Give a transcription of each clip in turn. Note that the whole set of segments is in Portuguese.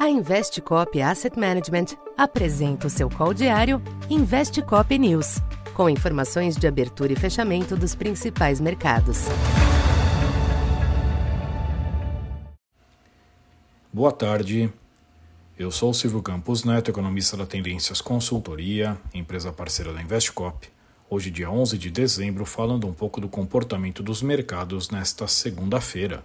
A Investcop Asset Management apresenta o seu call diário Investcop News, com informações de abertura e fechamento dos principais mercados. Boa tarde. Eu sou Silvio Campos Neto, economista da Tendências Consultoria, empresa parceira da Investcop. Hoje, dia 11 de dezembro, falando um pouco do comportamento dos mercados nesta segunda-feira.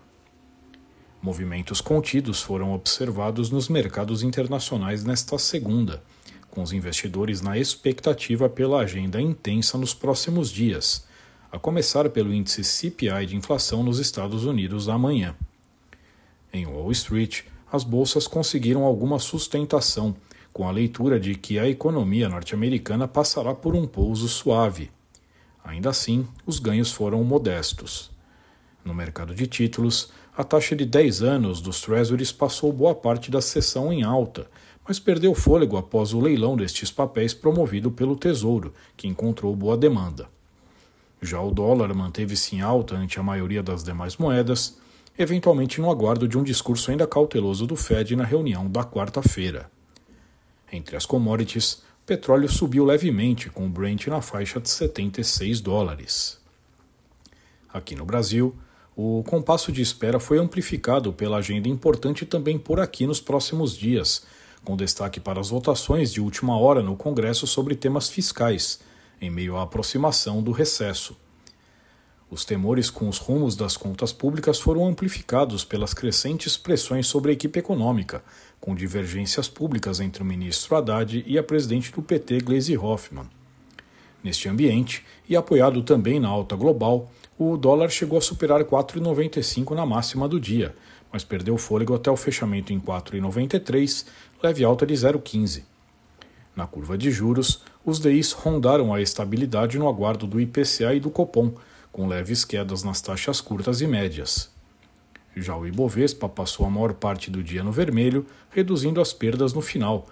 Movimentos contidos foram observados nos mercados internacionais nesta segunda, com os investidores na expectativa pela agenda intensa nos próximos dias, a começar pelo índice CPI de inflação nos Estados Unidos amanhã. Em Wall Street, as bolsas conseguiram alguma sustentação, com a leitura de que a economia norte-americana passará por um pouso suave. Ainda assim, os ganhos foram modestos. No mercado de títulos, a taxa de 10 anos dos Treasuries passou boa parte da sessão em alta, mas perdeu fôlego após o leilão destes papéis promovido pelo Tesouro, que encontrou boa demanda. Já o dólar manteve-se em alta ante a maioria das demais moedas, eventualmente no aguardo de um discurso ainda cauteloso do Fed na reunião da quarta-feira. Entre as commodities, petróleo subiu levemente, com o Brent na faixa de 76 dólares. Aqui no Brasil, o compasso de espera foi amplificado pela agenda importante também por aqui nos próximos dias, com destaque para as votações de última hora no Congresso sobre temas fiscais, em meio à aproximação do recesso. Os temores com os rumos das contas públicas foram amplificados pelas crescentes pressões sobre a equipe econômica, com divergências públicas entre o ministro Haddad e a presidente do PT, Gleisi Hoffmann. Neste ambiente, e apoiado também na alta global, o dólar chegou a superar 4,95 na máxima do dia, mas perdeu fôlego até o fechamento em 4,93, leve alta de 0,15. Na curva de juros, os DIs rondaram a estabilidade no aguardo do IPCA e do Copom, com leves quedas nas taxas curtas e médias. Já o Ibovespa passou a maior parte do dia no vermelho, reduzindo as perdas no final,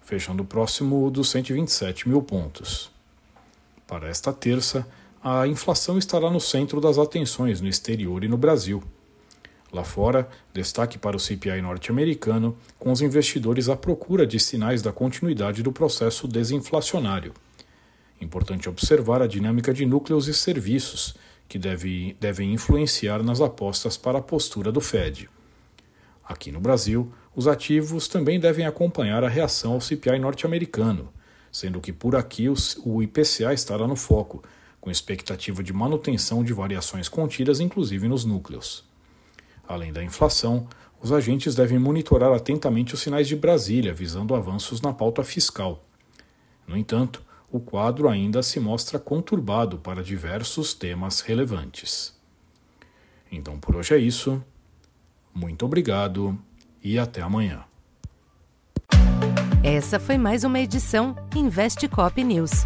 fechando próximo dos 127 mil pontos. Para esta terça, a inflação estará no centro das atenções no exterior e no Brasil. Lá fora, destaque para o CPI norte-americano, com os investidores à procura de sinais da continuidade do processo desinflacionário. Importante observar a dinâmica de núcleos e serviços, que deve, devem influenciar nas apostas para a postura do Fed. Aqui no Brasil, os ativos também devem acompanhar a reação ao CPI norte-americano, sendo que por aqui o IPCA estará no foco, com expectativa de manutenção de variações contidas, inclusive nos núcleos. Além da inflação, os agentes devem monitorar atentamente os sinais de Brasília, visando avanços na pauta fiscal. No entanto, o quadro ainda se mostra conturbado para diversos temas relevantes. Então por hoje é isso. Muito obrigado e até amanhã. Essa foi mais uma edição Investe Cop News.